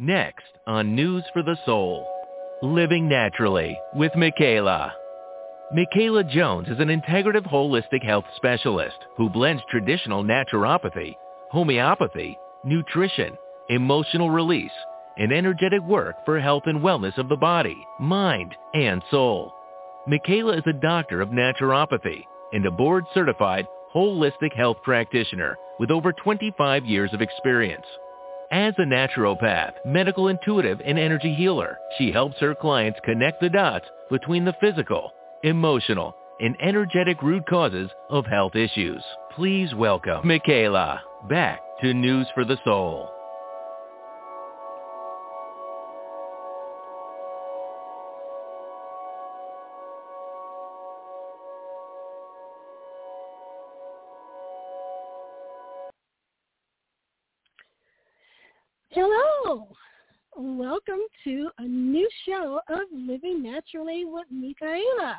Next on News for the Soul. Living Naturally with Michaela. Michaela Jones is an integrative holistic health specialist who blends traditional naturopathy, homeopathy, nutrition, emotional release, and energetic work for health and wellness of the body, mind, and soul. Michaela is a doctor of naturopathy and a board-certified holistic health practitioner with over 25 years of experience. As a naturopath, medical intuitive, and energy healer, she helps her clients connect the dots between the physical, emotional, and energetic root causes of health issues. Please welcome Michaela back to News for the Soul. Welcome to a new show of Living Naturally with Michaela.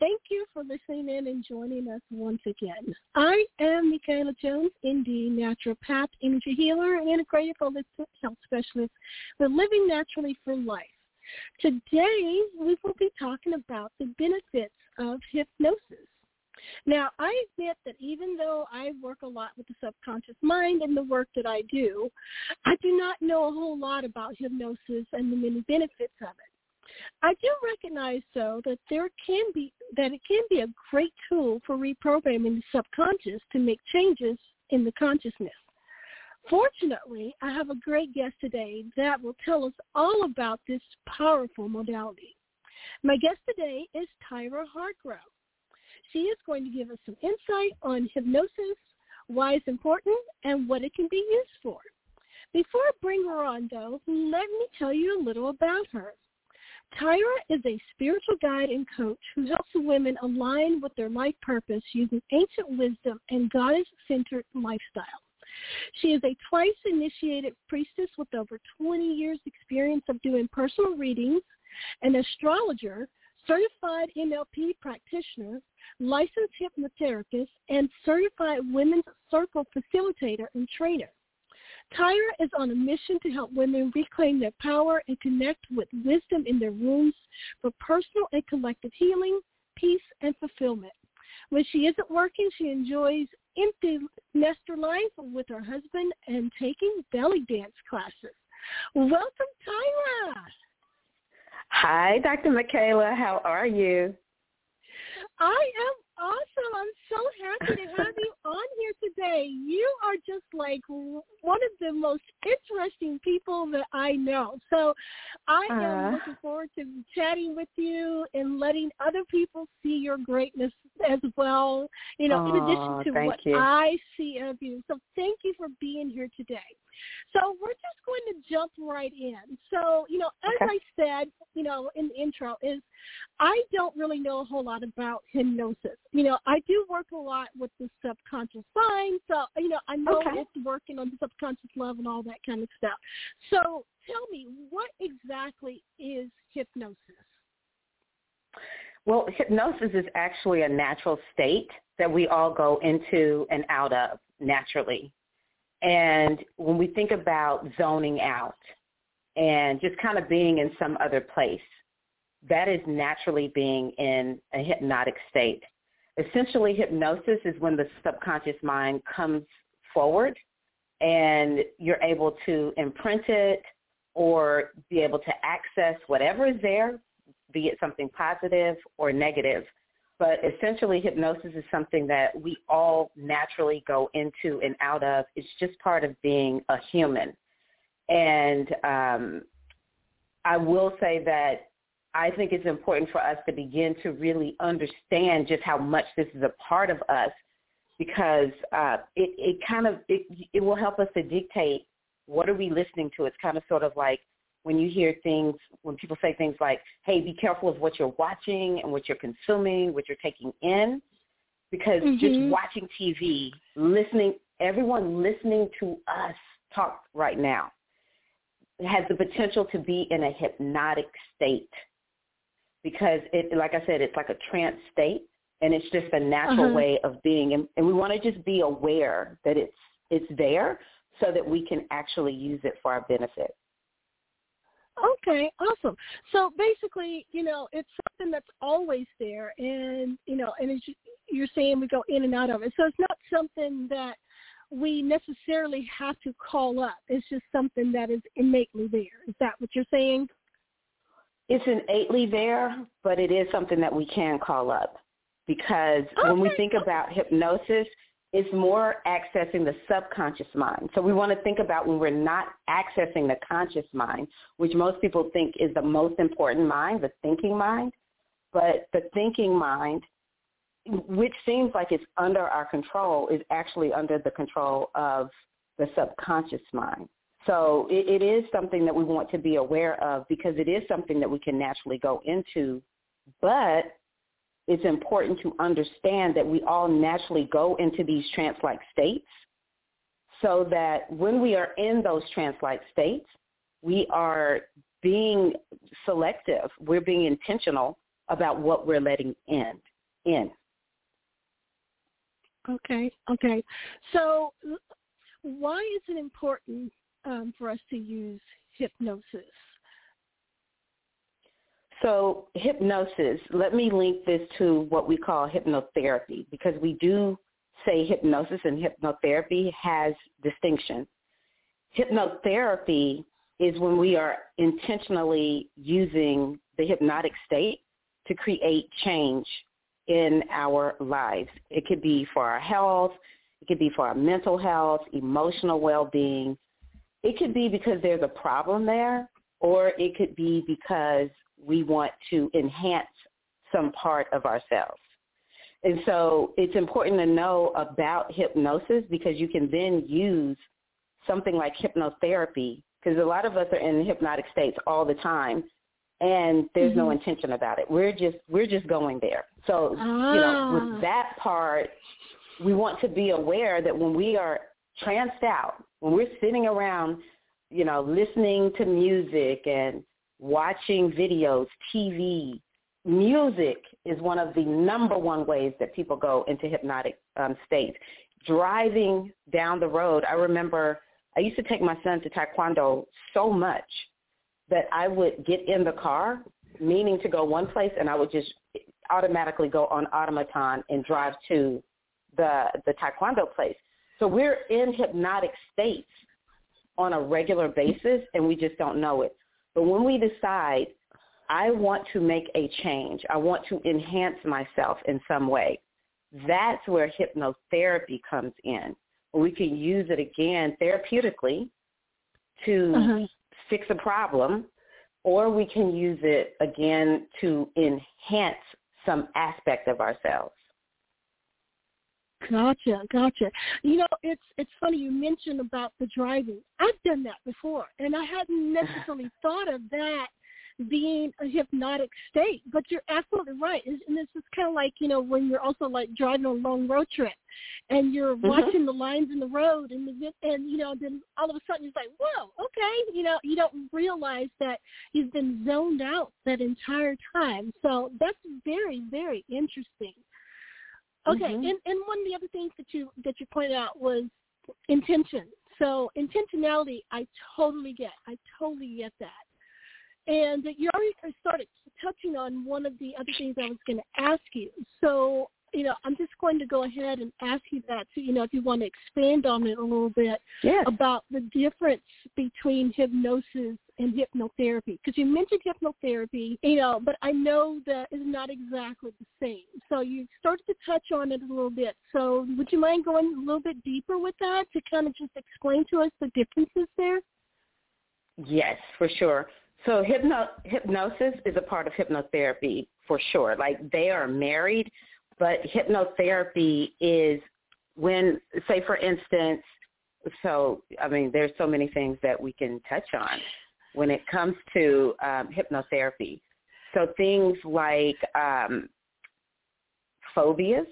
Thank you for listening in and joining us once again. I am Michaela Jones, ND naturopath, energy healer, and integrative holistic health specialist with Living Naturally for Life. Today, we will be talking about the benefits of hypnosis. Now, I admit that even though I work a lot with the subconscious mind in the work that I do, I do not know a whole lot about hypnosis and the many benefits of it. I do recognize, though, that there can be that it can be a great tool for reprogramming the subconscious to make changes in the consciousness. Fortunately, I have a great guest today that will tell us all about this powerful modality. My guest today is Tyra Hargrove. She is going to give us some insight on hypnosis, why it's important, and what it can be used for. Before I bring her on, though, let me tell you a little about her. Tyra is a spiritual guide and coach who helps women align with their life purpose using ancient wisdom and goddess-centered lifestyle. She is a twice initiated priestess with over 20 years experience of doing personal readings, an astrologer, certified NLP practitioner, licensed hypnotherapist, and certified women's circle facilitator and trainer. Tyra is on a mission to help women reclaim their power and connect with wisdom in their rooms for personal and collective healing, peace, and fulfillment. When she isn't working, she enjoys empty nester life with her husband and taking belly dance classes. Welcome, Tyra. Hi, Dr. Michaela. How are you? I am awesome. I'm so happy to have you on here today. You are just like one of the most interesting people that I know. So I am uh, looking forward to chatting with you and letting other people see your greatness as well, you know, in addition to what you. I see of you. So thank you for being here today. So we're just going to jump right in. So, you know, as okay. I said, you know, in the intro is I don't really know a whole lot about hypnosis. You know, I do work a lot with the subconscious mind. So, you know, I know okay. it's working on the subconscious level and all that kind of stuff. So tell me, what exactly is hypnosis? Well, hypnosis is actually a natural state that we all go into and out of naturally. And when we think about zoning out and just kind of being in some other place, that is naturally being in a hypnotic state. Essentially, hypnosis is when the subconscious mind comes forward and you're able to imprint it or be able to access whatever is there, be it something positive or negative, but essentially hypnosis is something that we all naturally go into and out of. It's just part of being a human. And um, I will say that I think it's important for us to begin to really understand just how much this is a part of us because uh, it, it kind of, it, it will help us to dictate what are we listening to. It's kind of sort of like when you hear things, when people say things like, hey, be careful of what you're watching and what you're consuming, what you're taking in, because mm-hmm. just watching TV, listening, everyone listening to us talk right now has the potential to be in a hypnotic state because it, like I said, it's like a trance state and it's just a natural uh-huh. way of being. And, and we want to just be aware that it's, it's there so that we can actually use it for our benefit. Okay, awesome. So basically, you know, it's something that's always there, and you know, and as you're saying, we go in and out of it. So it's not something that we necessarily have to call up. It's just something that is innately there. Is that what you're saying? It's innately there, but it is something that we can call up because okay. when we think about hypnosis, it's more accessing the subconscious mind. So we want to think about when we're not accessing the conscious mind, which most people think is the most important mind, the thinking mind. But the thinking mind, which seems like it's under our control, is actually under the control of the subconscious mind. So it, it is something that we want to be aware of because it is something that we can naturally go into, but it's important to understand that we all naturally go into these trance-like states so that when we are in those trance-like states, we are being selective. We're being intentional about what we're letting in. In. Okay. Okay. So, why is it important um, for us to use hypnosis? So hypnosis, let me link this to what we call hypnotherapy because we do say hypnosis and hypnotherapy has distinction. Hypnotherapy is when we are intentionally using the hypnotic state to create change in our lives. It could be for our health, it could be for our mental health, emotional well-being. It could be because there's a problem there, or it could be because we want to enhance some part of ourselves. And so it's important to know about hypnosis because you can then use something like hypnotherapy because a lot of us are in hypnotic states all the time and there's mm-hmm. no intention about it. We're just we're just going there. So, ah. you know, with ah. that part, we want to be aware that when we are tranced out, when we're sitting around, you know, listening to music and watching videos, TV, music is one of the number one ways that people go into hypnotic um, states. Driving down the road, I remember I used to take my son to Taekwondo so much that I would get in the car, meaning to go one place, and I would just automatically go on automaton and drive to the the Taekwondo place. So we're in hypnotic states on a regular basis, and we just don't know it. But when we decide, I want to make a change, I want to enhance myself in some way, that's where hypnotherapy comes in. We can use it again therapeutically to uh-huh. fix a problem, or we can use it again to enhance some aspect of ourselves. Gotcha, gotcha. You know, it's it's funny you mentioned about the driving. I've done that before, and I hadn't necessarily thought of that being a hypnotic state. But you're absolutely right, and this is kind of like you know when you're also like driving a long road trip, and you're mm-hmm. watching the lines in the road, and the, and you know then all of a sudden it's like, whoa, okay, you know you don't realize that you've been zoned out that entire time. So that's very very interesting. Okay, mm-hmm. and and one of the other things that you that you pointed out was intention. So intentionality, I totally get. I totally get that. And you already started touching on one of the other things I was going to ask you. So you know, I'm just going to go ahead and ask you that, so, you know, if you want to expand on it a little bit yes. about the difference between hypnosis and hypnotherapy. Because you mentioned hypnotherapy, you know, but I know that it's not exactly the same. So you started to touch on it a little bit. So would you mind going a little bit deeper with that to kind of just explain to us the differences there? Yes, for sure. So hypno- hypnosis is a part of hypnotherapy for sure. Like they are married, but hypnotherapy is when, say for instance, so I mean, there's so many things that we can touch on when it comes to um, hypnotherapy. So things like um, phobias,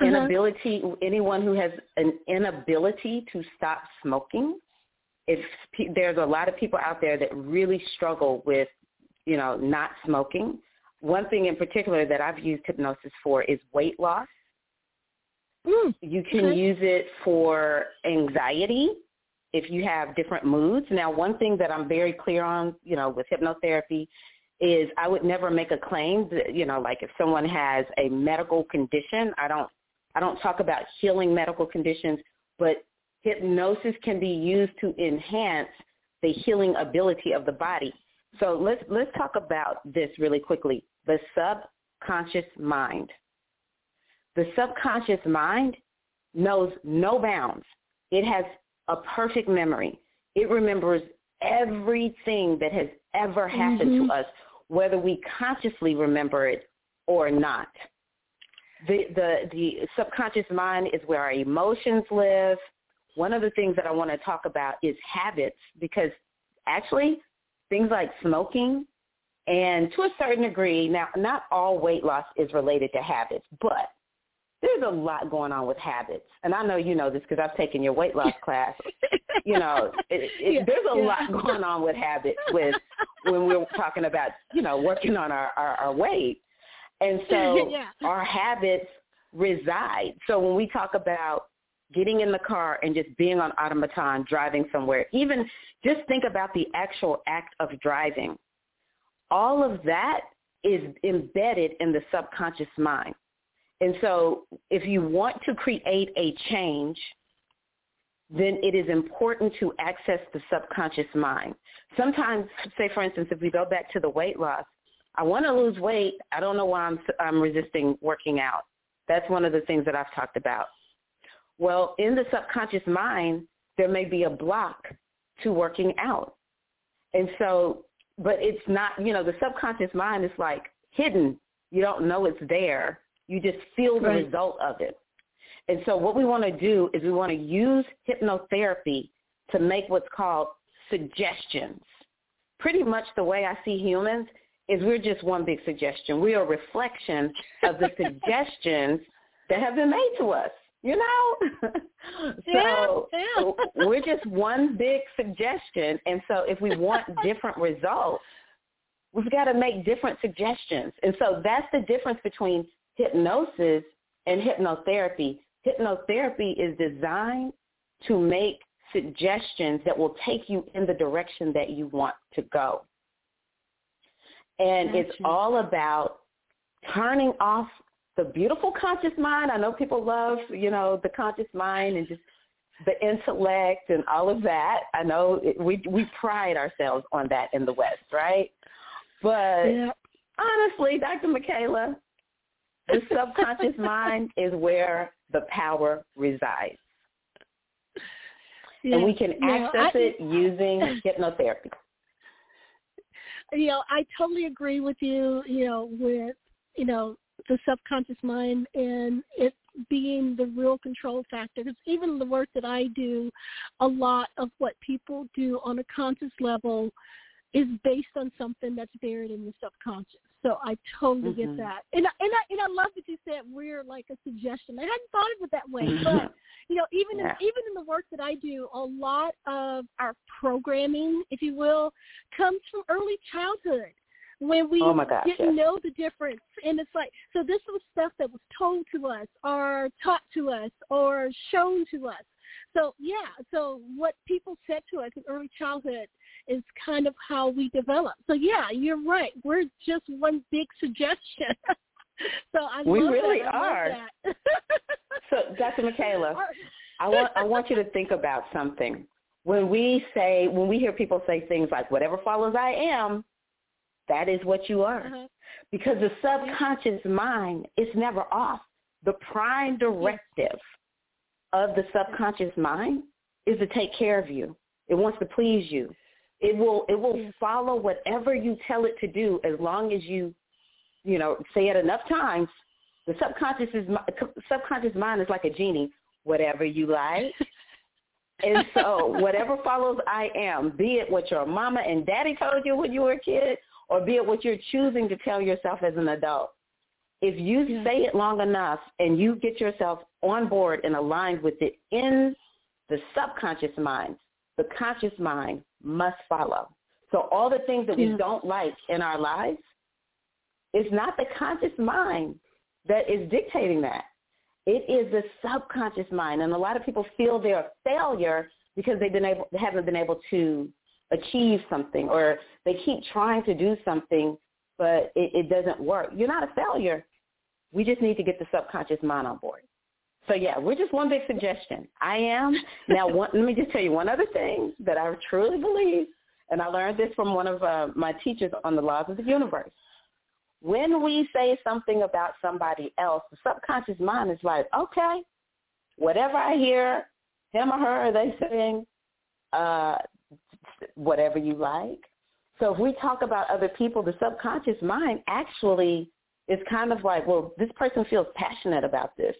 uh-huh. inability, anyone who has an inability to stop smoking. If there's a lot of people out there that really struggle with, you know, not smoking. One thing in particular that I've used hypnosis for is weight loss. Mm, you can okay. use it for anxiety. If you have different moods. Now, one thing that I'm very clear on, you know, with hypnotherapy is I would never make a claim that, you know, like if someone has a medical condition, I don't I don't talk about healing medical conditions, but hypnosis can be used to enhance the healing ability of the body. So let's let's talk about this really quickly. The subconscious mind. The subconscious mind knows no bounds. It has a perfect memory. It remembers everything that has ever happened mm-hmm. to us, whether we consciously remember it or not. The, the, the subconscious mind is where our emotions live. One of the things that I want to talk about is habits because actually things like smoking and to a certain degree, now not all weight loss is related to habits, but there's a lot going on with habits. And I know you know this because I've taken your weight loss class. you know, it, it, yeah, there's a yeah. lot going on with habits with when we're talking about, you know, working on our, our, our weight. And so yeah. our habits reside. So when we talk about getting in the car and just being on automaton, driving somewhere, even just think about the actual act of driving. All of that is embedded in the subconscious mind. And so if you want to create a change, then it is important to access the subconscious mind. Sometimes, say for instance, if we go back to the weight loss, I want to lose weight. I don't know why I'm, I'm resisting working out. That's one of the things that I've talked about. Well, in the subconscious mind, there may be a block to working out. And so, but it's not, you know, the subconscious mind is like hidden. You don't know it's there you just feel the right. result of it. And so what we want to do is we want to use hypnotherapy to make what's called suggestions. Pretty much the way I see humans is we're just one big suggestion. We are a reflection of the suggestions that have been made to us, you know? so yeah, yeah. we're just one big suggestion. And so if we want different results, we've got to make different suggestions. And so that's the difference between hypnosis and hypnotherapy. Hypnotherapy is designed to make suggestions that will take you in the direction that you want to go. And gotcha. it's all about turning off the beautiful conscious mind. I know people love, you know, the conscious mind and just the intellect and all of that. I know it, we we pride ourselves on that in the West, right? But yep. honestly, Dr. Michaela, the subconscious mind is where the power resides. Yeah, and we can access know, I, it using hypnotherapy. You know, I totally agree with you, you know, with, you know, the subconscious mind and it being the real control factor. Because even the work that I do, a lot of what people do on a conscious level is based on something that's buried in the subconscious. So I totally mm-hmm. get that, and and I and I love that you said we're like a suggestion. I hadn't thought of it that way, mm-hmm. but you know, even yeah. in, even in the work that I do, a lot of our programming, if you will, comes from early childhood when we oh gosh, didn't yes. know the difference. And it's like, so this was stuff that was told to us or taught to us or shown to us. So yeah, so what people said to us in early childhood is kind of how we develop. So yeah, you're right. We're just one big suggestion. so I we love really that. are. so Dr. Michaela, I want I want you to think about something. When we say when we hear people say things like whatever follows I am, that is what you are. Uh-huh. Because the subconscious mind is never off. The prime directive of the subconscious mind is to take care of you. It wants to please you. It will it will follow whatever you tell it to do as long as you, you know, say it enough times. The subconscious is subconscious mind is like a genie. Whatever you like. and so whatever follows I am, be it what your mama and daddy told you when you were a kid, or be it what you're choosing to tell yourself as an adult. If you say it long enough and you get yourself on board and aligned with it in the subconscious mind, the conscious mind must follow. So all the things that we don't like in our lives, it's not the conscious mind that is dictating that. It is the subconscious mind. And a lot of people feel they're a failure because they've been able they haven't been able to achieve something or they keep trying to do something but it, it doesn't work. You're not a failure. We just need to get the subconscious mind on board. So yeah, we're just one big suggestion. I am now. One, let me just tell you one other thing that I truly believe, and I learned this from one of uh, my teachers on the laws of the universe. When we say something about somebody else, the subconscious mind is like, okay, whatever I hear, him or her, they saying, uh, whatever you like. So if we talk about other people, the subconscious mind actually is kind of like, well, this person feels passionate about this.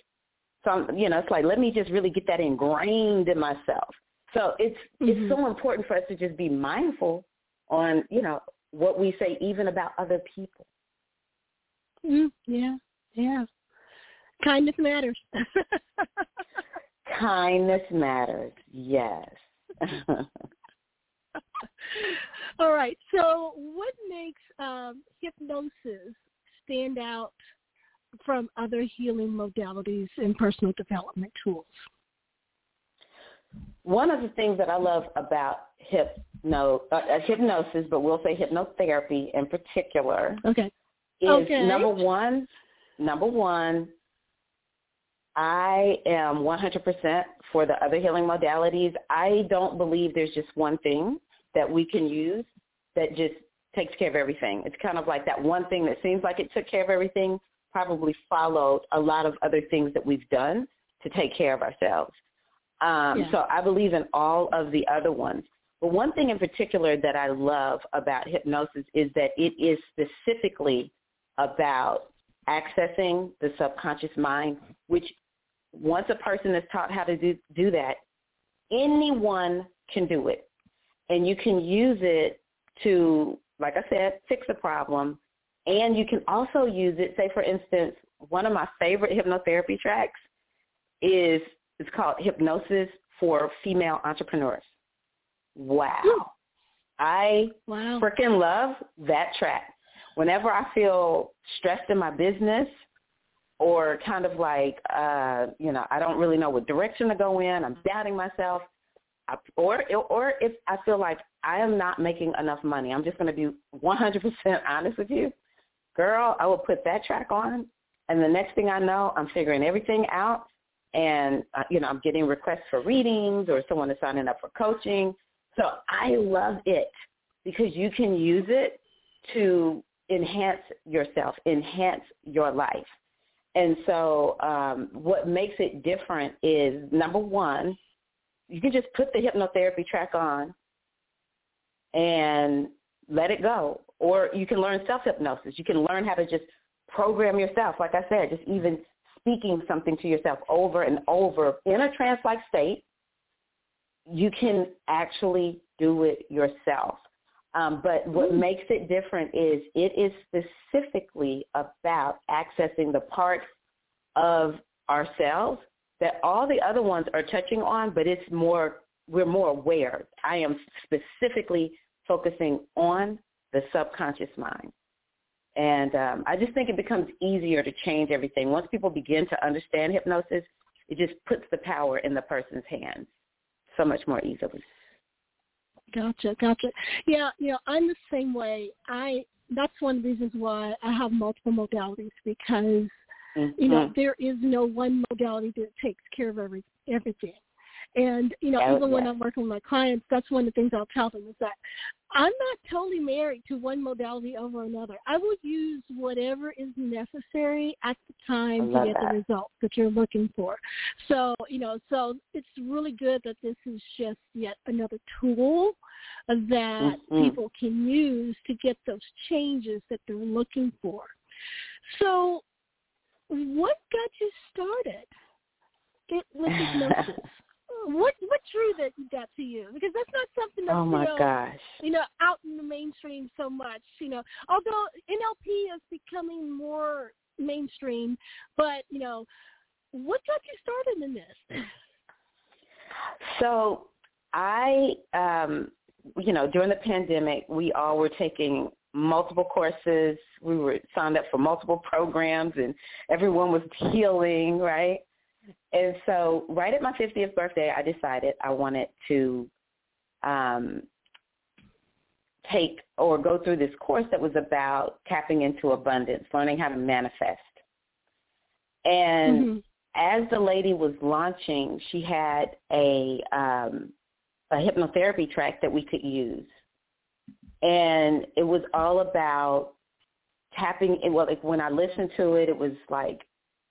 So, I'm, you know, it's like, let me just really get that ingrained in myself. So it's mm-hmm. it's so important for us to just be mindful on, you know, what we say even about other people. Mm, yeah, yeah. Kindness matters. Kindness matters. Yes. All right. So, what makes um, hypnosis stand out from other healing modalities and personal development tools? One of the things that I love about hypno, uh, uh hypnosis, but we'll say hypnotherapy in particular, okay. is okay. number one, number one, I am 100% for the other healing modalities. I don't believe there's just one thing that we can use that just takes care of everything. It's kind of like that one thing that seems like it took care of everything probably followed a lot of other things that we've done to take care of ourselves. Um, yeah. So I believe in all of the other ones. But one thing in particular that I love about hypnosis is that it is specifically about accessing the subconscious mind, which once a person is taught how to do, do that, anyone can do it. And you can use it to, like I said, fix a problem. And you can also use it, say for instance, one of my favorite hypnotherapy tracks is it's called Hypnosis for Female Entrepreneurs. Wow. I wow. freaking love that track. Whenever I feel stressed in my business or kind of like, uh, you know, I don't really know what direction to go in, I'm doubting myself, I, or or if I feel like I am not making enough money, I'm just going to be 100% honest with you. Girl, I will put that track on, and the next thing I know, I'm figuring everything out, and uh, you know, I'm getting requests for readings or someone is signing up for coaching. So I love it because you can use it to enhance yourself, enhance your life. And so um, what makes it different is number one, you can just put the hypnotherapy track on and let it go. Or you can learn self-hypnosis. You can learn how to just program yourself. Like I said, just even speaking something to yourself over and over in a trance-like state, you can actually do it yourself. Um, but what mm. makes it different is it is specifically about accessing the parts of ourselves that all the other ones are touching on, but it's more, we're more aware. I am specifically focusing on the subconscious mind. And um, I just think it becomes easier to change everything. Once people begin to understand hypnosis, it just puts the power in the person's hands so much more easily. Gotcha, gotcha. Yeah, you know, I'm the same way. I that's one of the reasons why I have multiple modalities because mm-hmm. you know mm-hmm. there is no one modality that takes care of every everything. And, you know, oh, even yeah. when I'm working with my clients, that's one of the things I'll tell them is that I'm not totally married to one modality over another. I will use whatever is necessary at the time to get that. the results that you're looking for. So, you know, so it's really good that this is just yet another tool that mm-hmm. people can use to get those changes that they're looking for. So what got you started with hypnosis? What what drew that that to you? Because that's not something that's oh my you know, gosh. you know out in the mainstream so much. You know, although NLP is becoming more mainstream, but you know, what got you started in this? So I, um, you know, during the pandemic, we all were taking multiple courses. We were signed up for multiple programs, and everyone was healing, right? And so right at my 50th birthday, I decided I wanted to um, take or go through this course that was about tapping into abundance, learning how to manifest. And mm-hmm. as the lady was launching, she had a um, a hypnotherapy track that we could use, and it was all about tapping. Well, like when I listened to it, it was like,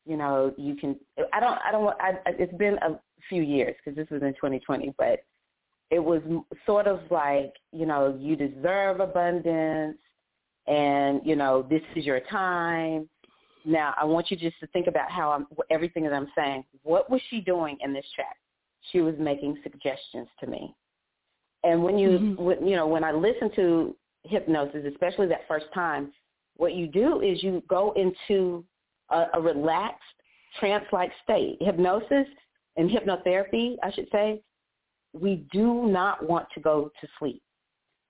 you know, you can. I don't. I don't. I, it's been a few years because this was in 2020, but it was sort of like, you know, you deserve abundance and, you know, this is your time. Now, I want you just to think about how I'm, everything that I'm saying. What was she doing in this chat? She was making suggestions to me. And when you, mm-hmm. when, you know, when I listen to hypnosis, especially that first time, what you do is you go into a, a relaxed, trance-like state. Hypnosis and hypnotherapy, I should say, we do not want to go to sleep.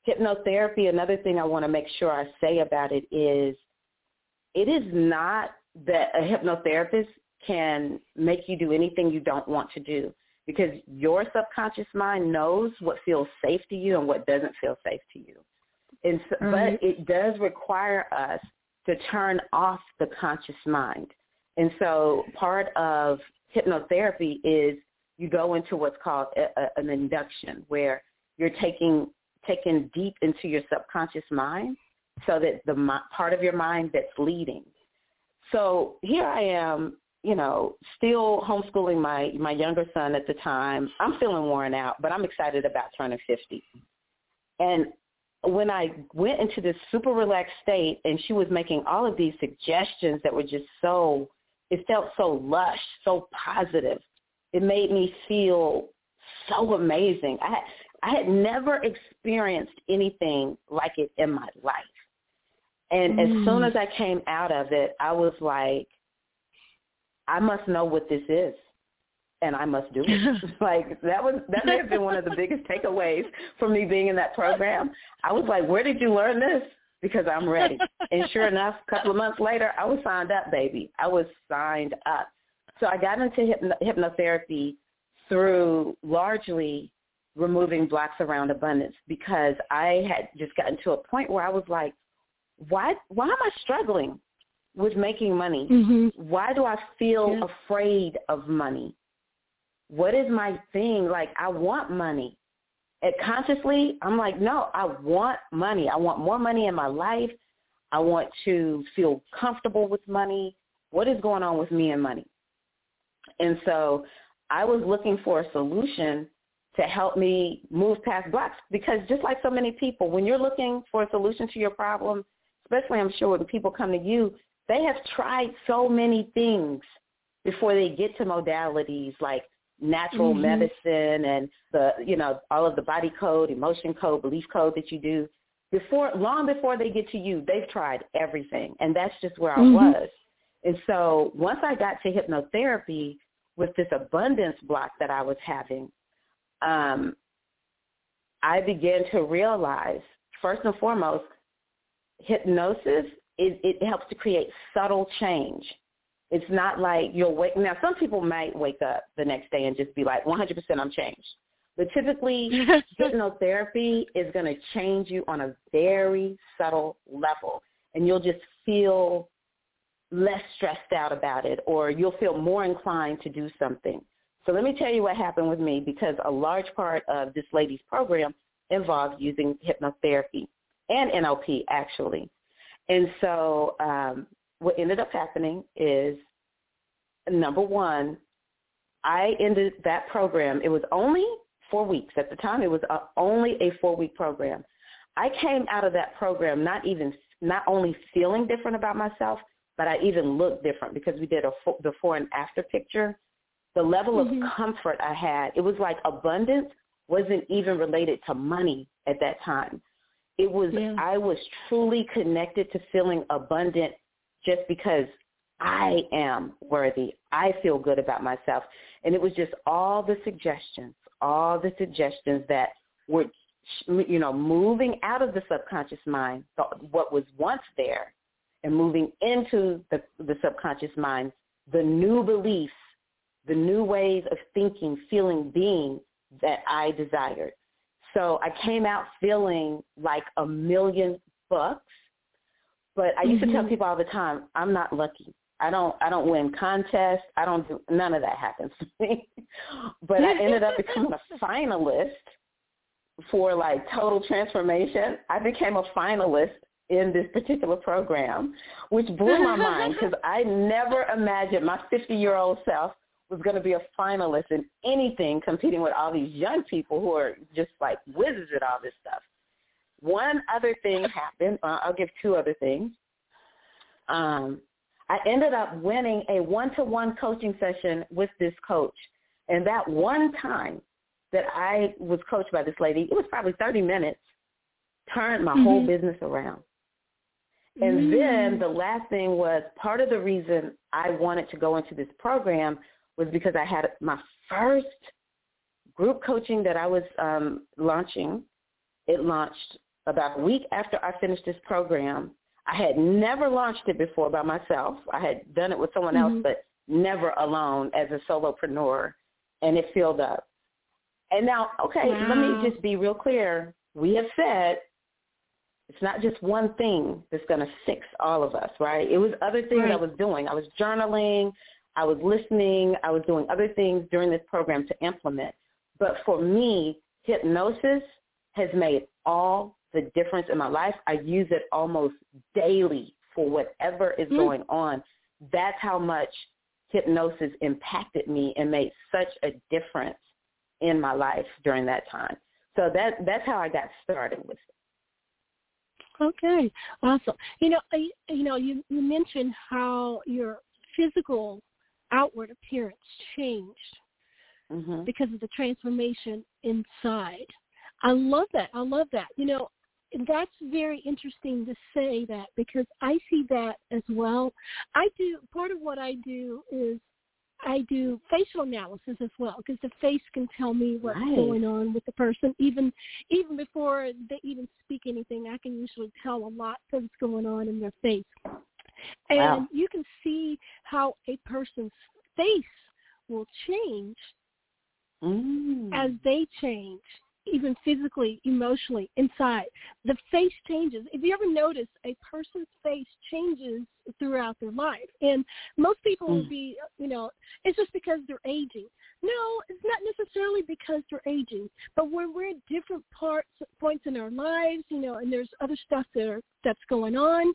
Hypnotherapy, another thing I want to make sure I say about it is it is not that a hypnotherapist can make you do anything you don't want to do because your subconscious mind knows what feels safe to you and what doesn't feel safe to you. And so, But it does require us to turn off the conscious mind. And so part of hypnotherapy is you go into what's called a, a, an induction where you're taking taken deep into your subconscious mind so that the part of your mind that's leading. So here I am, you know, still homeschooling my my younger son at the time. I'm feeling worn out, but I'm excited about turning 50. And when I went into this super relaxed state and she was making all of these suggestions that were just so it felt so lush, so positive it made me feel so amazing. I had, I had never experienced anything like it in my life. And mm. as soon as I came out of it, I was like, I must know what this is and I must do it. like that was that may have been one of the biggest takeaways for me being in that program. I was like, Where did you learn this? Because I'm ready. and sure enough, a couple of months later I was signed up, baby. I was signed up. So I got into hypno- hypnotherapy through largely removing blocks around abundance because I had just gotten to a point where I was like, why why am I struggling with making money? Mm-hmm. Why do I feel yeah. afraid of money? What is my thing? Like I want money. And consciously, I'm like, no, I want money. I want more money in my life. I want to feel comfortable with money. What is going on with me and money? And so I was looking for a solution to help me move past blocks because just like so many people, when you're looking for a solution to your problem, especially I'm sure when people come to you, they have tried so many things before they get to modalities like natural mm-hmm. medicine and the you know all of the body code, emotion code, belief code that you do before long before they get to you, they've tried everything, and that's just where mm-hmm. I was. And so once I got to hypnotherapy with this abundance block that I was having, um, I began to realize, first and foremost, hypnosis, it, it helps to create subtle change. It's not like you'll wake. Now, some people might wake up the next day and just be like, 100% I'm changed. But typically, hypnotherapy is going to change you on a very subtle level. And you'll just feel less stressed out about it or you'll feel more inclined to do something. So let me tell you what happened with me because a large part of this lady's program involves using hypnotherapy and NLP actually. And so um, what ended up happening is number one, I ended that program. It was only four weeks. At the time, it was a, only a four-week program. I came out of that program not even not only feeling different about myself, but I even looked different because we did a before and after picture. The level mm-hmm. of comfort I had, it was like abundance wasn't even related to money at that time. It was yeah. I was truly connected to feeling abundant just because I am worthy. I feel good about myself. And it was just all the suggestions, all the suggestions that were, you know, moving out of the subconscious mind, what was once there, and moving into the, the subconscious mind, the new beliefs the new ways of thinking, feeling, being that I desired. So I came out feeling like a million bucks. But I used mm-hmm. to tell mm-hmm. people all the time, I'm not lucky. I don't I don't win contests. I don't do none of that happens to me. but I ended up becoming a finalist for like total transformation. I became a finalist in this particular program, which blew my mind because I never imagined my 50 year old self was going to be a finalist in anything competing with all these young people who are just like wizards at all this stuff. One other thing happened. Uh, I'll give two other things. Um, I ended up winning a one-to-one coaching session with this coach. And that one time that I was coached by this lady, it was probably 30 minutes, turned my mm-hmm. whole business around. And mm-hmm. then the last thing was part of the reason I wanted to go into this program was because I had my first group coaching that I was um, launching. It launched about a week after I finished this program. I had never launched it before by myself. I had done it with someone mm-hmm. else, but never alone as a solopreneur, and it filled up. And now, okay, wow. let me just be real clear. We have said it's not just one thing that's going to fix all of us, right? It was other things right. I was doing. I was journaling. I was listening. I was doing other things during this program to implement. But for me, hypnosis has made all the difference in my life. I use it almost daily for whatever is mm. going on. That's how much hypnosis impacted me and made such a difference in my life during that time. So that that's how I got started with it. Okay, awesome. You know, I, you know, you, you mentioned how your physical outward appearance changed mm-hmm. because of the transformation inside. I love that. I love that. You know, that's very interesting to say that because I see that as well. I do part of what I do is I do facial analysis as well because the face can tell me what's right. going on with the person even even before they even speak anything. I can usually tell a lot that's going on in their face, and wow. you can see how a person's face will change mm. as they change even physically, emotionally, inside. The face changes. If you ever notice, a person's face changes throughout their life. And most people mm. will be, you know, it's just because they're aging. No, it's not necessarily because they're aging, but when we're at different parts, points in our lives, you know, and there's other stuff that are, that's going on,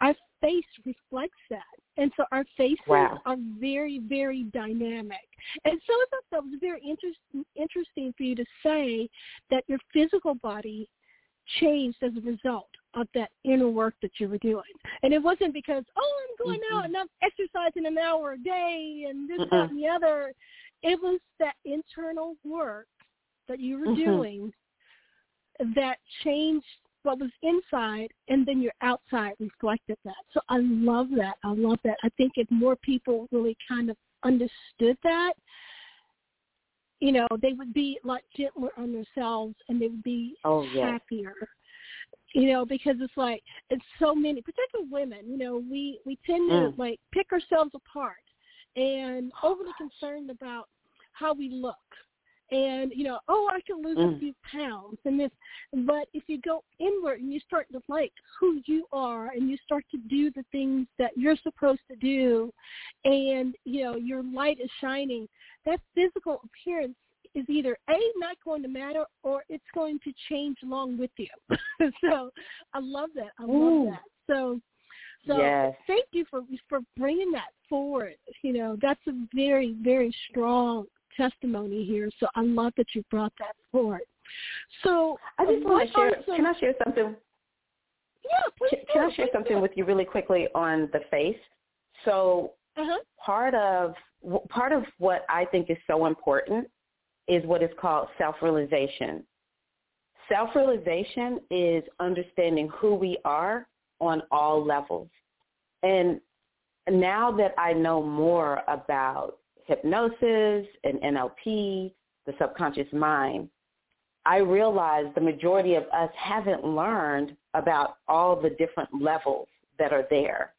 our face reflects that. And so our faces wow. are very, very dynamic. And so I thought that was very interest, interesting for you to say that your physical body changed as a result of that inner work that you were doing. And it wasn't because, oh, I'm going mm-hmm. out and I'm exercising an hour a day and this, mm-hmm. that, and the other. It was that internal work that you were mm-hmm. doing that changed what was inside and then your outside reflected that. So I love that. I love that. I think if more people really kind of understood that, you know, they would be a lot gentler on themselves and they would be oh, yes. happier. You know, because it's like it's so many, particularly women. You know, we we tend to mm. like pick ourselves apart and overly concerned about how we look and you know, oh, I can lose mm. a few pounds and this. But if you go inward and you start to like who you are, and you start to do the things that you're supposed to do, and you know your light is shining, that physical appearance is either a not going to matter or it's going to change along with you. so I love that. I love that. So. So yes. thank you for for bringing that forward. You know, that's a very very strong testimony here. So I love that you brought that forward. So I just want to share. Some, can I share something? Yeah, please. Can, can I share something with you really quickly on the face? So uh-huh. part of part of what I think is so important is what is called self-realization. Self-realization is understanding who we are on all levels. And now that I know more about hypnosis and NLP, the subconscious mind, I realize the majority of us haven't learned about all the different levels that are there.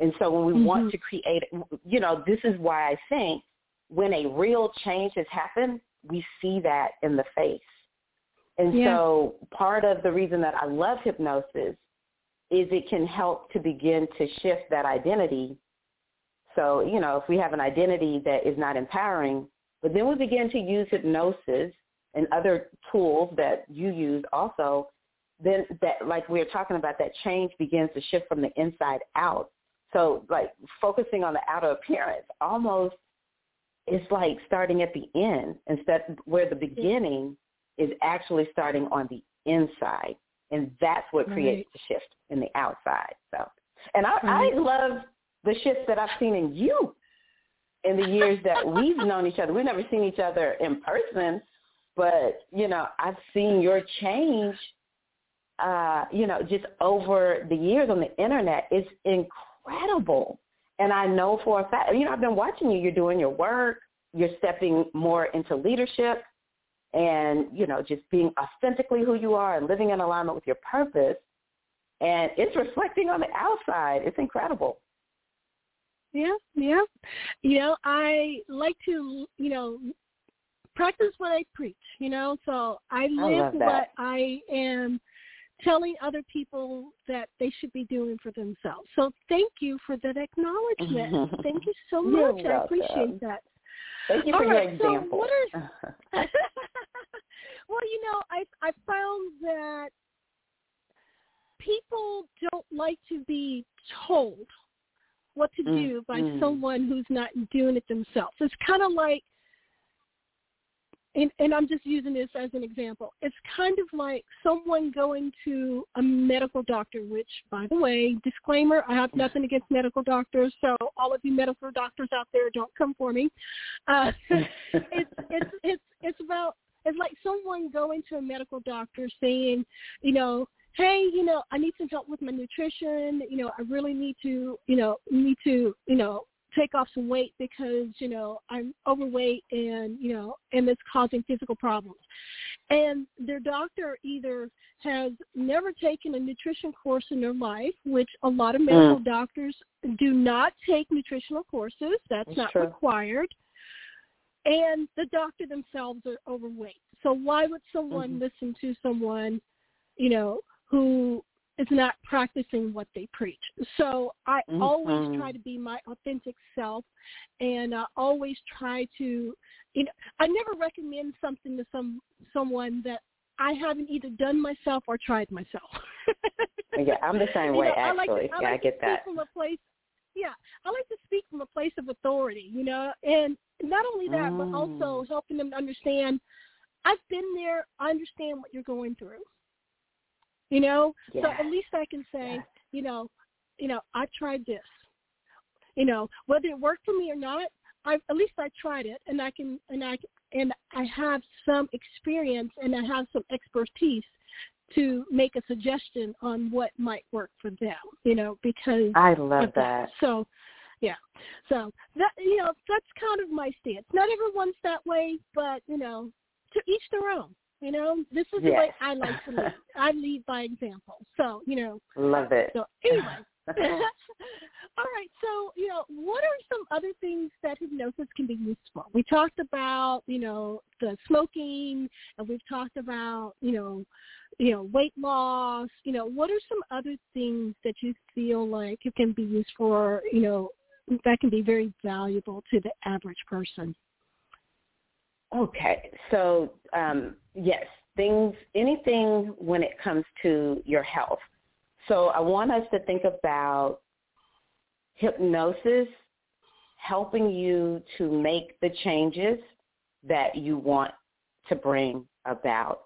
And so when we mm-hmm. want to create, you know, this is why I think when a real change has happened, we see that in the face. And Yeah. so part of the reason that I love hypnosis is it can help to begin to shift that identity. So, you know, if we have an identity that is not empowering, but then we begin to use hypnosis and other tools that you use also, then that, like we were talking about, that change begins to shift from the inside out. So like focusing on the outer appearance almost is like starting at the end instead where the beginning is actually starting on the inside. And that's what creates the shift in the outside. So, and I, Right. I love the shifts that I've seen in you in the years that we've known each other. We've never seen each other in person, but you know, I've seen your change. Uh, you know, just over the years on the internet, it's incredible. And I know for a fact, you know, I've been watching you. You're doing your work. You're stepping more into leadership, and you know, just being authentically who you are and living in alignment with your purpose. And it's reflecting on the outside. It's incredible. Yeah, yeah. You know, I like to, you know, practice what I preach, you know, so I live that. what I am telling other people that they should be doing for themselves. So thank you for that acknowledgement. thank you so much. I appreciate that. Thank you All for right, your so example. what well, you know, I I found that people don't like to be told what to Mm, do by mm. someone who's not doing it themselves. It's kind of like, and, and I'm just using this as an example. It's kind of like someone going to a medical doctor, which, by the way, disclaimer, I have nothing against medical doctors, so all of you medical doctors out there, don't come for me. Uh, it's it's it's it's about it's like someone going to a medical doctor saying, you know, hey, you know, I need some help with my nutrition. You know, I really need to, you know, need to, you know, take off some weight because, you know, I'm overweight and, you know, and it's causing physical problems. And their doctor either has never taken a nutrition course in their life, which a lot of medical doctors do not take nutritional courses. That's That's not true. required. And the doctor themselves are overweight. So why would someone Mhm. listen to someone, you know, who is not practicing what they preach. So I always Mhm. try to be my authentic self and I always try to you know I never recommend something to some someone that I haven't either done myself or tried myself. yeah, I'm the same You way know, I like to- actually. I yeah, I like get to that. From a place, yeah, I like to speak from a place of authority, you know, and not only that, but also Mm. helping them to understand. I've been there. I understand what you're going through. You know, so at least I can say, Yes. you know, you know, I tried this. You know, whether it worked for me or not, I at least I tried it, and I can, and I and I have some experience and I have some expertise to make a suggestion on what might work for them. You know, because I love of that. So, yeah. So that you know that's kind of my stance. Not everyone's that way, but you know, to each their own. You know, this is the way I like to lead. I lead by example. So you know, Love it. so anyway. All right. So, you know, what are some other things that hypnosis can be used for? We talked about, you know, the smoking, and we've talked about, you know, you know, weight loss. You know, what are some other things that you feel like it can be used for? You know, that can be very valuable to the average person. Okay, so um, yes, things, anything when it comes to your health. So I want us to think about hypnosis helping you to make the changes that you want to bring about.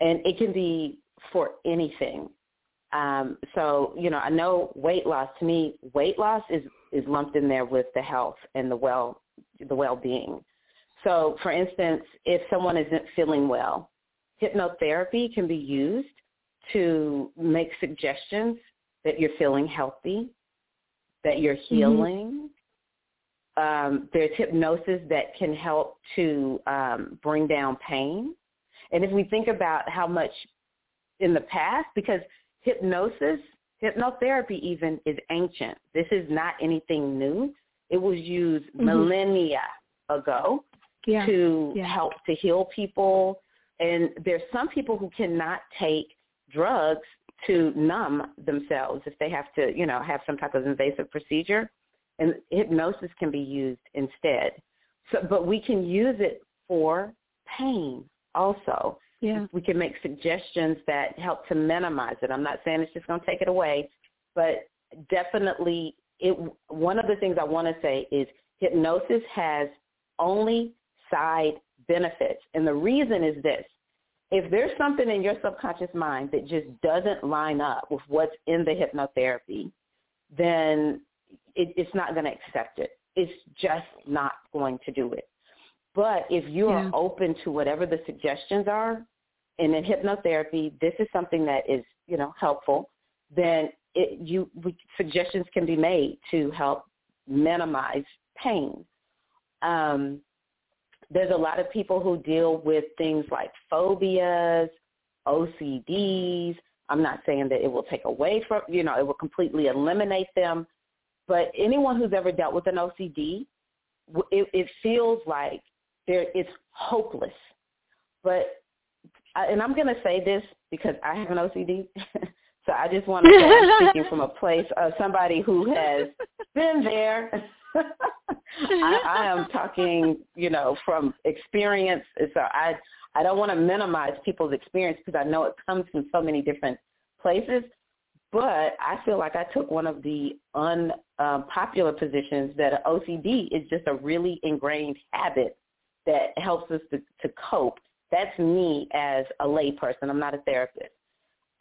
And it can be for anything. Um, so, you know, I know weight loss, to me, weight loss is, is lumped in there with the health and the well, the well-being. So, for instance, if someone isn't feeling well, hypnotherapy can be used to make suggestions that you're feeling healthy, that you're healing. Um, there's hypnosis that can help to um, bring down pain. And if we think about how much in the past, because hypnosis, hypnotherapy even is ancient. This is not anything new. It was used Mhm. millennia ago yeah. to yeah. help to heal people. And there's some people who cannot take drugs to numb themselves if they have to, you know, have some type of invasive procedure. And hypnosis can be used instead. So, but we can use it for pain also. Yeah. We can make suggestions that help to minimize it. I'm not saying it's just going to take it away, but definitely it one of the things I want to say is hypnosis has only side benefits. And the reason is this. If there's something in your subconscious mind that just doesn't line up with what's in the hypnotherapy, then it, it's not going to accept it. It's just not going to do it. But if you are Yeah. open to whatever the suggestions are, and in hypnotherapy, this is something that is, you know, helpful, then it, you we, suggestions can be made to help minimize pain. Um, there's a lot of people who deal with things like phobias, OCDs. I'm not saying that it will take away from, you know, it will completely eliminate them, but anyone who's ever dealt with an OCD, it, it feels like there it's hopeless. But and I'm going to say this because I have an OCD, so I just want to say I'm speaking from a place of somebody who has been there. I, I am talking, you know, from experience. So I I don't want to minimize people's experience because I know it comes from so many different places. But I feel like I took one of the unpopular positions that OCD is just a really ingrained habit that helps us to, to cope. That's me as a layperson. I'm not a therapist.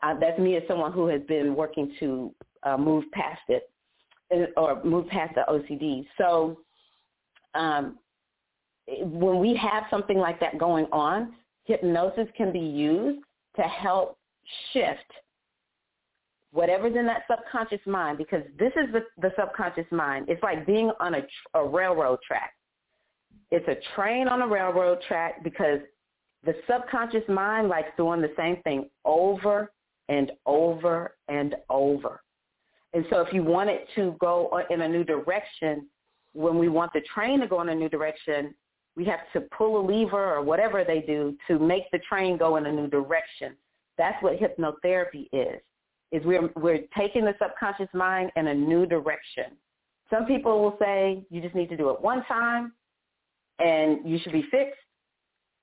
Uh, that's me as someone who has been working to uh, move past it or move past the OCD. So um, when we have something like that going on, hypnosis can be used to help shift whatever's in that subconscious mind because this is the, the subconscious mind. It's like being on a, a railroad track. It's a train on a railroad track because the subconscious mind likes doing the same thing over and over and over. And so if you want it to go in a new direction, when we want the train to go in a new direction, we have to pull a lever or whatever they do to make the train go in a new direction. That's what hypnotherapy is. Is we're we're taking the subconscious mind in a new direction. Some people will say you just need to do it one time and you should be fixed.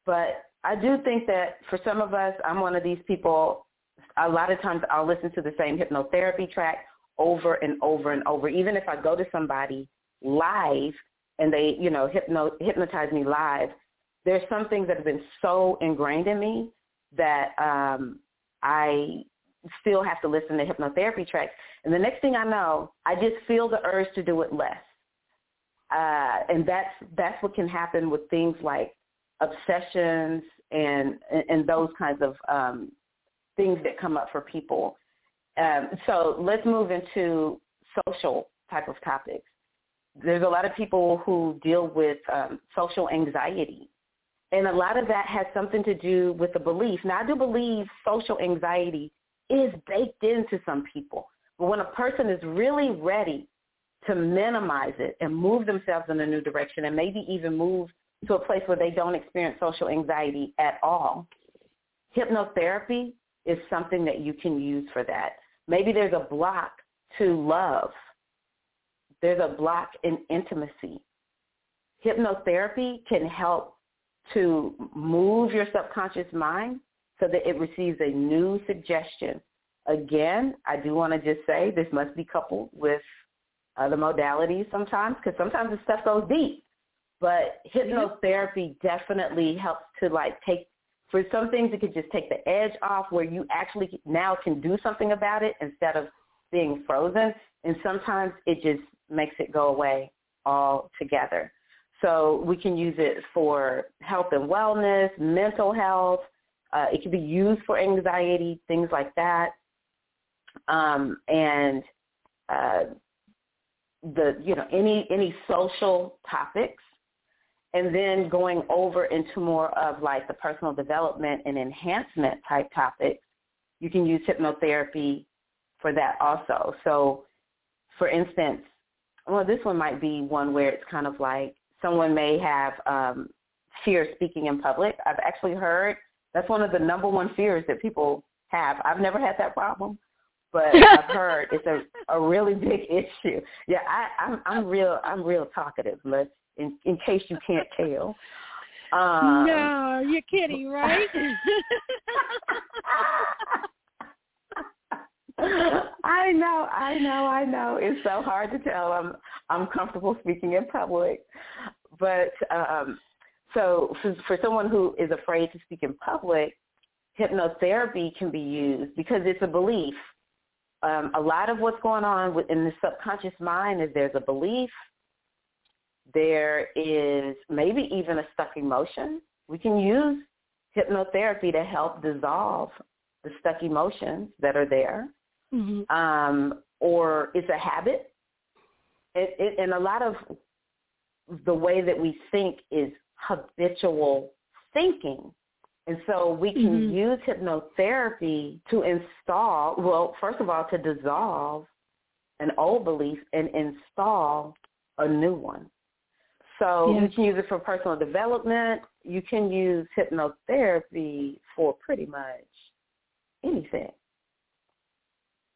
But I do think that for some of us, I'm one of these people, a lot of times I'll listen to the same hypnotherapy track over and over and over. Even if I go to somebody live and they, you know, hypno, hypnotize me live, there's some things that have been so ingrained in me that um, I still have to listen to hypnotherapy tracks. And the next thing I know, I just feel the urge to do it less. Uh, and that's that's what can happen with things like obsessions and and those kinds of um, things that come up for people. Um, so let's move into social type of topics. There's a lot of people who deal with um, social anxiety, and a lot of that has something to do with the belief. Now, I do believe social anxiety is baked into some people, but when a person is really ready to minimize it and move themselves in a new direction and maybe even move to a place where they don't experience social anxiety at all, hypnotherapy is something that you can use for that. Maybe there's a block to love. There's a block in intimacy. Hypnotherapy can help to move your subconscious mind so that it receives a new suggestion. Again, I do want to just say this must be coupled with other modalities sometimes because sometimes the stuff goes deep. But mm-hmm. hypnotherapy definitely helps to like take for some things it could just take the edge off where you actually now can do something about it instead of being frozen. And sometimes it just makes it go away altogether. So we can use it for health and wellness, mental health. Uh, it can be used for anxiety, things like that. Um, and uh, the you know any any social topics and then going over into more of like the personal development and enhancement type topics, you can use hypnotherapy for that also. So for instance, well, this one might be one where it's kind of like someone may have um, fear speaking in public. I've actually heard that's one of the number one fears that people have. I've never had that problem, but I've heard it's a a really big issue. Yeah, I, I'm I'm real I'm real talkative. Let's in in case you can't tell. Um, no, you're kidding, right? I know, I know, I know. It's so hard to tell. I'm I'm comfortable speaking in public, but um, so for, for someone who is afraid to speak in public, hypnotherapy can be used because it's a belief. Um, a lot of what's going on in the subconscious mind is there's a belief, there is maybe even a stuck emotion. We can use hypnotherapy to help dissolve the stuck emotions that are there. Mm-hmm. Um, or it's a habit. It, it, and a lot of the way that we think is habitual thinking. And so we can mm-hmm. use hypnotherapy to install, well, first of all, to dissolve an old belief and install a new one. So yes. you can use it for personal development. You can use hypnotherapy for pretty much anything.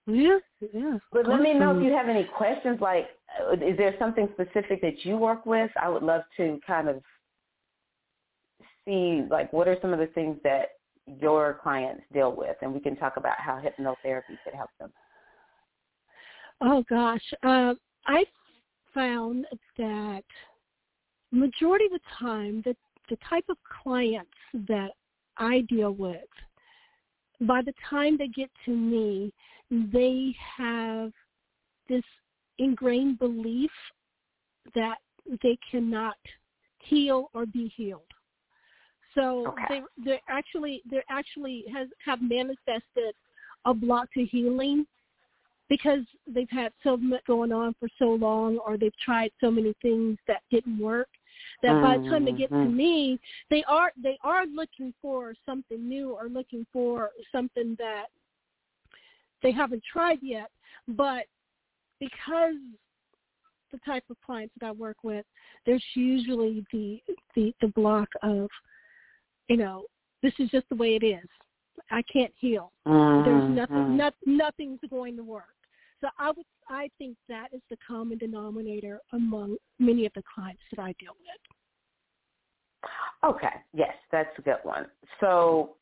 Yeah, yeah. But let me know if you have any questions. Like, uh, is there something specific that you work with? I would love to kind of see, like, what are some of the things that your clients deal with, and we can talk about how hypnotherapy could help them. Oh gosh, uh, I found that majority of the time, the the type of clients that I deal with, by the time they get to me, they have this ingrained belief that they cannot heal or be healed. So okay. they they actually they actually has have manifested a block to healing because they've had so much going on for so long or they've tried so many things that didn't work that mm-hmm. by the time they get to mm-hmm. me they are they are looking for something new or looking for something that they haven't tried yet but because the type of clients that I work with there's usually the the the block of you know this is just the way it is I can't heal mm-hmm. there's nothing not, nothing's going to work so I would I think that is the common denominator among many of the clients that I deal with. Okay, yes, that's a good one. So,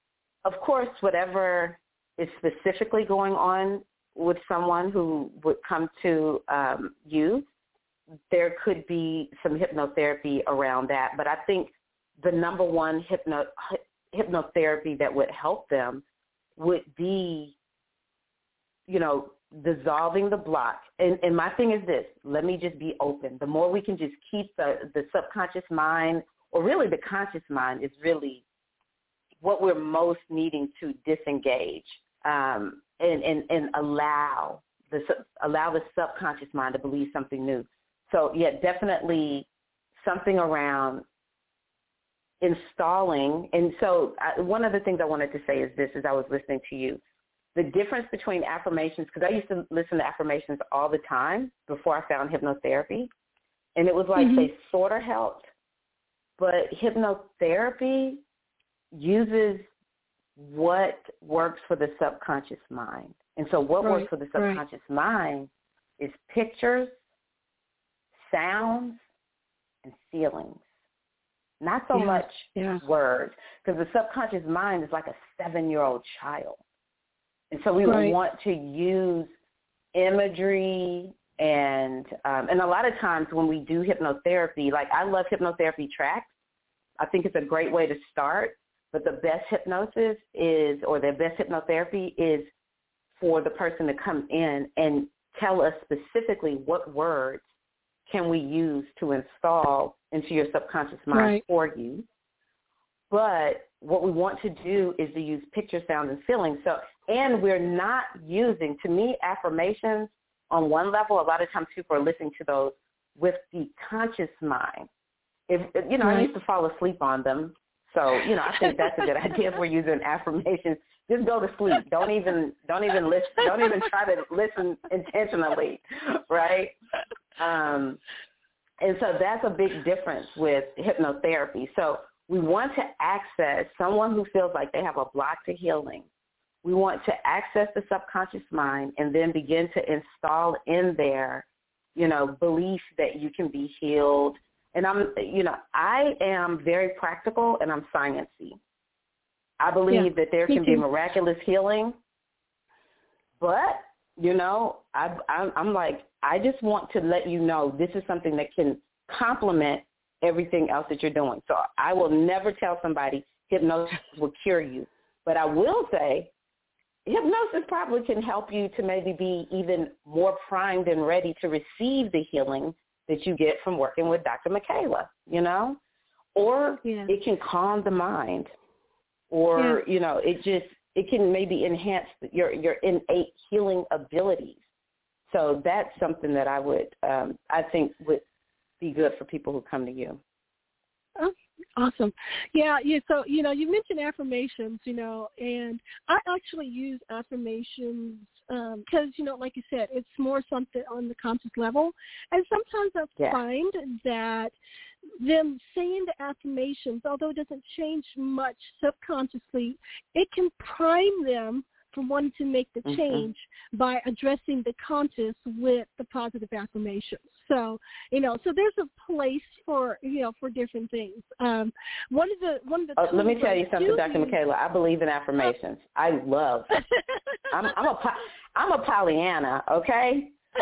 of course, whatever is specifically going on with someone who would come to um, you, there could be some hypnotherapy around that. But I think the number one hypno, hypnotherapy that would help them would be, you know, dissolving the block. And, and my thing is this, let me just be open. The more we can just keep the, the subconscious mind, or really the conscious mind is really what we're most needing to disengage um, and, and, and allow the allow the subconscious mind to believe something new. So yeah, definitely something around installing. And so I, one of the things I wanted to say is this: as I was listening to you, the difference between affirmations, because I used to listen to affirmations all the time before I found hypnotherapy, and it was like mm-hmm. they sort of helped, but hypnotherapy uses what works for the subconscious mind. And so what right. works for the subconscious right. mind is pictures, sounds, and feelings. Not so yeah. much yeah. words, because the subconscious mind is like a seven-year-old child. And so we right. want to use imagery and um, and a lot of times when we do hypnotherapy, like I love hypnotherapy tracks. I think it's a great way to start. But the best hypnosis is, or the best hypnotherapy is for the person to come in and tell us specifically what words can we use to install into your subconscious mind right. for you. But what we want to do is to use picture, sound, and feeling. So and we're not using, to me, affirmations on one level. A lot of times people are listening to those with the conscious mind. If you know, right. I used to fall asleep on them. So, you know, I think that's a good idea if we're using affirmations. Just go to sleep. Don't even don't even listen don't even try to listen intentionally. Right? Um And so that's a big difference with hypnotherapy. So we want to access someone who feels like they have a block to healing. We want to access the subconscious mind and then begin to install in there, you know, belief that you can be healed. And I'm, you know, I am very practical and I'm sciencey. I believe yeah, that there can be miraculous healing, but you know, I, I'm, I'm like, I just want to let you know this is something that can complement everything else that you're doing. So I will never tell somebody hypnosis will cure you. But I will say hypnosis probably can help you to maybe be even more primed and ready to receive the healing that you get from working with Dr. Michaela, you know? Or yeah. it can calm the mind. Or, yeah. you know, it just it can maybe enhance your your innate healing abilities. So that's something that I would um I think would be good for people who come to you. Awesome. Yeah, yeah. So you know, you mentioned affirmations, you know, and I actually use affirmations because um, you know, like you said, it's more something on the conscious level, and sometimes I yeah. find that them saying the affirmations, although it doesn't change much subconsciously, it can prime them for wanting to make the mm-hmm. change by addressing the conscious with the positive affirmations. So, you know, so there's a place for, you know, for different things. Um, one of the, one of the, oh, let me tell you something, Dr. Michaela. I believe in affirmations. I love, I'm, I'm a, I'm a Pollyanna, okay?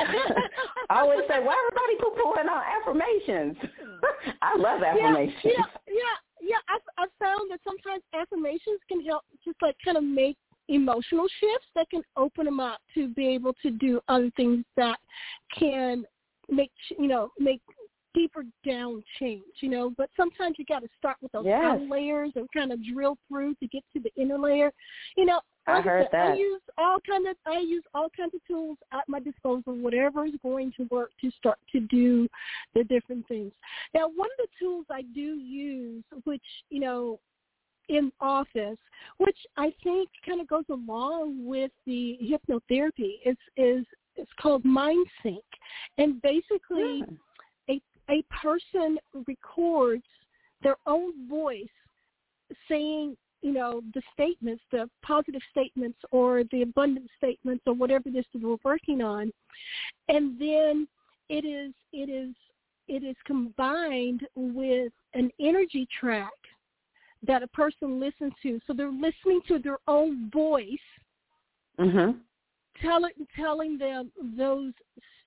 I always say, why everybody poo-pooing on affirmations? I love affirmations. Yeah, yeah, yeah. yeah. I've, I've found that sometimes affirmations can help just like kind of make emotional shifts that can open them up to be able to do other things that can make you know make deeper down change you know but sometimes you got to start with those yes. layers and kind of drill through to get to the inner layer you know I heard that. I use all kind of I use all kinds of tools at my disposal, whatever is going to work to start to do the different things. Now, one of the tools I do use, which you know in office, which I think kind of goes along with the hypnotherapy. Is is it's called MindSync, and basically, yeah. a a person records their own voice saying you know the statements the positive statements or the abundant statements or whatever it is that we're working on and then it is it is it is combined with an energy track that a person listens to. So they're listening to their own voice, mm-hmm. telling telling them those.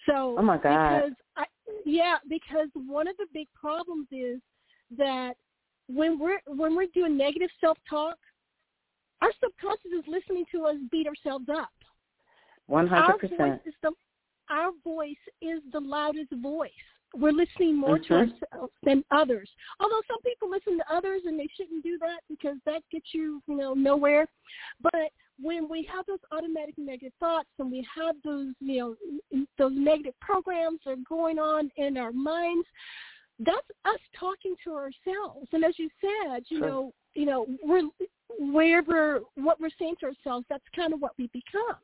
So oh my god, because I, yeah, because one of the big problems is that when we're when we're doing negative self talk, our subconscious is listening to us beat ourselves up. One hundred percent. Our voice is the loudest voice we're listening more mm-hmm. to ourselves than others. Although some people listen to others and they shouldn't do that because that gets you, you know, nowhere. But when we have those automatic negative thoughts and we have those, you know, those negative programs that are going on in our minds, that's us talking to ourselves. And as you said, you sure. know, you know, we're wherever what we're saying to ourselves, that's kind of what we become.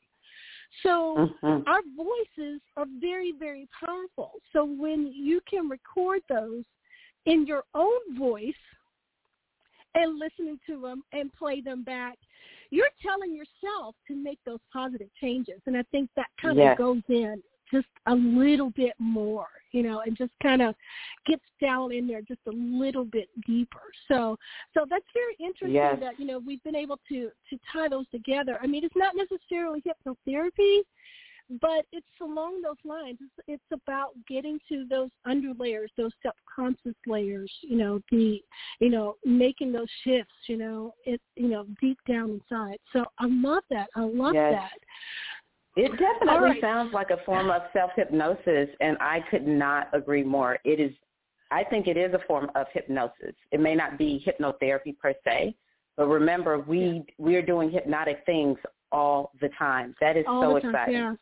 So mm-hmm. our voices are very, very powerful. So when you can record those in your own voice and listening to them and play them back, you're telling yourself to make those positive changes. And I think that kind yes. of goes in just a little bit more, you know, and just kind of gets down in there just a little bit deeper. So, so that's very interesting yes. that you know we've been able to to tie those together. I mean, it's not necessarily hypnotherapy, but it's along those lines. It's, it's about getting to those underlayers, those subconscious layers. You know, the you know making those shifts. You know, it you know deep down inside. So I love that. I love yes. that. It definitely right. sounds like a form of self-hypnosis, and I could not agree more. It is, I think it is a form of hypnosis. It may not be hypnotherapy per se, but remember, we we are doing hypnotic things all the time. That is all so exciting. Yeah.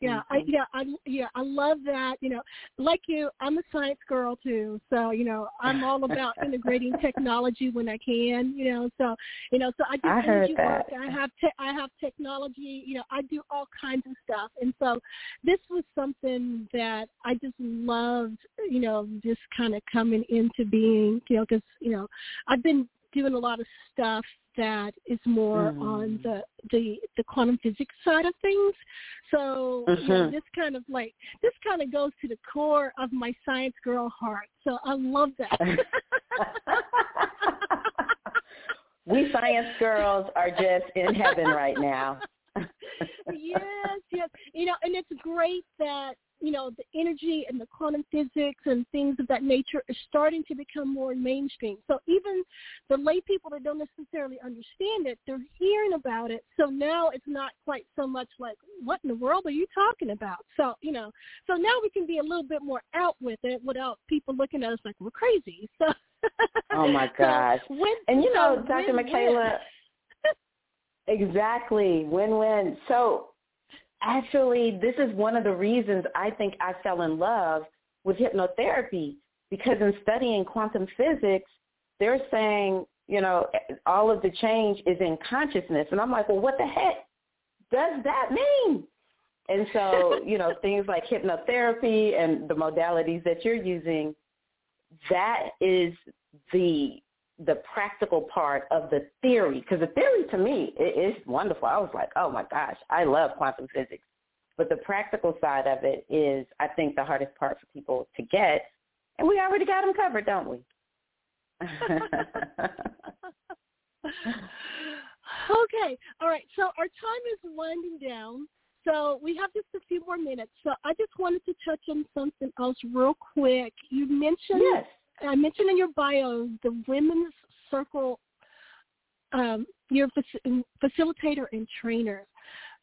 Yeah. I yeah, I yeah, I love that. You know, like you, I'm a science girl too. So you know, I'm all about integrating technology when I can. You know, so you know, so I do I energy work. I have te- I have technology. You know, I do all kinds of stuff, and so this was something that I just loved. You know, just kind of coming into being. You know, because you know, I've been doing a lot of stuff that is more mm. on the the the quantum physics side of things. So mm-hmm. you know, this kind of like this kind of goes to the core of my science girl heart. So I love that. we science girls are just in heaven right now. yes, yes. You know, and it's great that you know, the energy and the quantum physics and things of that nature is starting to become more mainstream. So even the lay people that don't necessarily understand it, they're hearing about it. So now it's not quite so much like, what in the world are you talking about? So, you know, so now we can be a little bit more out with it without people looking at us like we're crazy. So Oh my gosh. So when, and you know, Dr. Win, Michaela Exactly. Win-win. So actually, this is one of the reasons I think I fell in love with hypnotherapy because in studying quantum physics, they're saying, you know, all of the change is in consciousness. And I'm like, well, what the heck does that mean? And so, you know, things like hypnotherapy and the modalities that you're using, that is the the practical part of the theory because the theory to me is wonderful. I was like, oh my gosh, I love quantum physics. But the practical side of it is, I think, the hardest part for people to get. And we already got them covered, don't we? okay. All right. So our time is winding down. So we have just a few more minutes. So I just wanted to touch on something else real quick. You mentioned yes. I mentioned in your bio the women's circle. Um, you're a facilitator and trainer.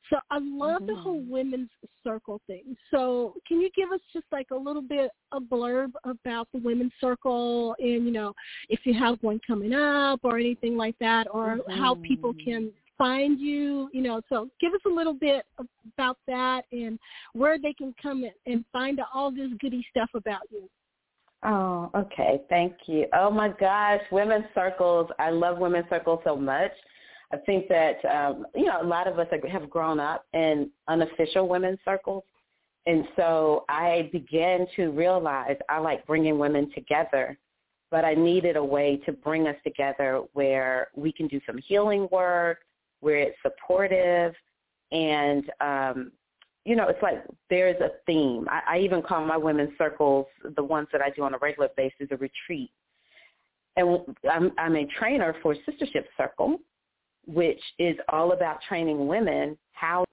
So I love mm-hmm. the whole mm-hmm. women's circle thing. So can you give us just like a little bit a blurb about the women's circle and you know if you have one coming up or anything like that or mm-hmm. how people can find you, you know, so give us a little bit about that and where they can come and find all this goody stuff about you. Oh, okay. Thank you. Oh my gosh, women's circles. I love women's circles so much. I think that um, you know a lot of us have grown up in unofficial women's circles, and so I began to realize I like bringing women together, but I needed a way to bring us together where we can do some healing work, where it's supportive, and um, you know, it's like there's a theme. I, I even call my women's circles, the ones that I do on a regular basis, a retreat. And I'm, I'm a trainer for Sistership Circle, which is all about training women how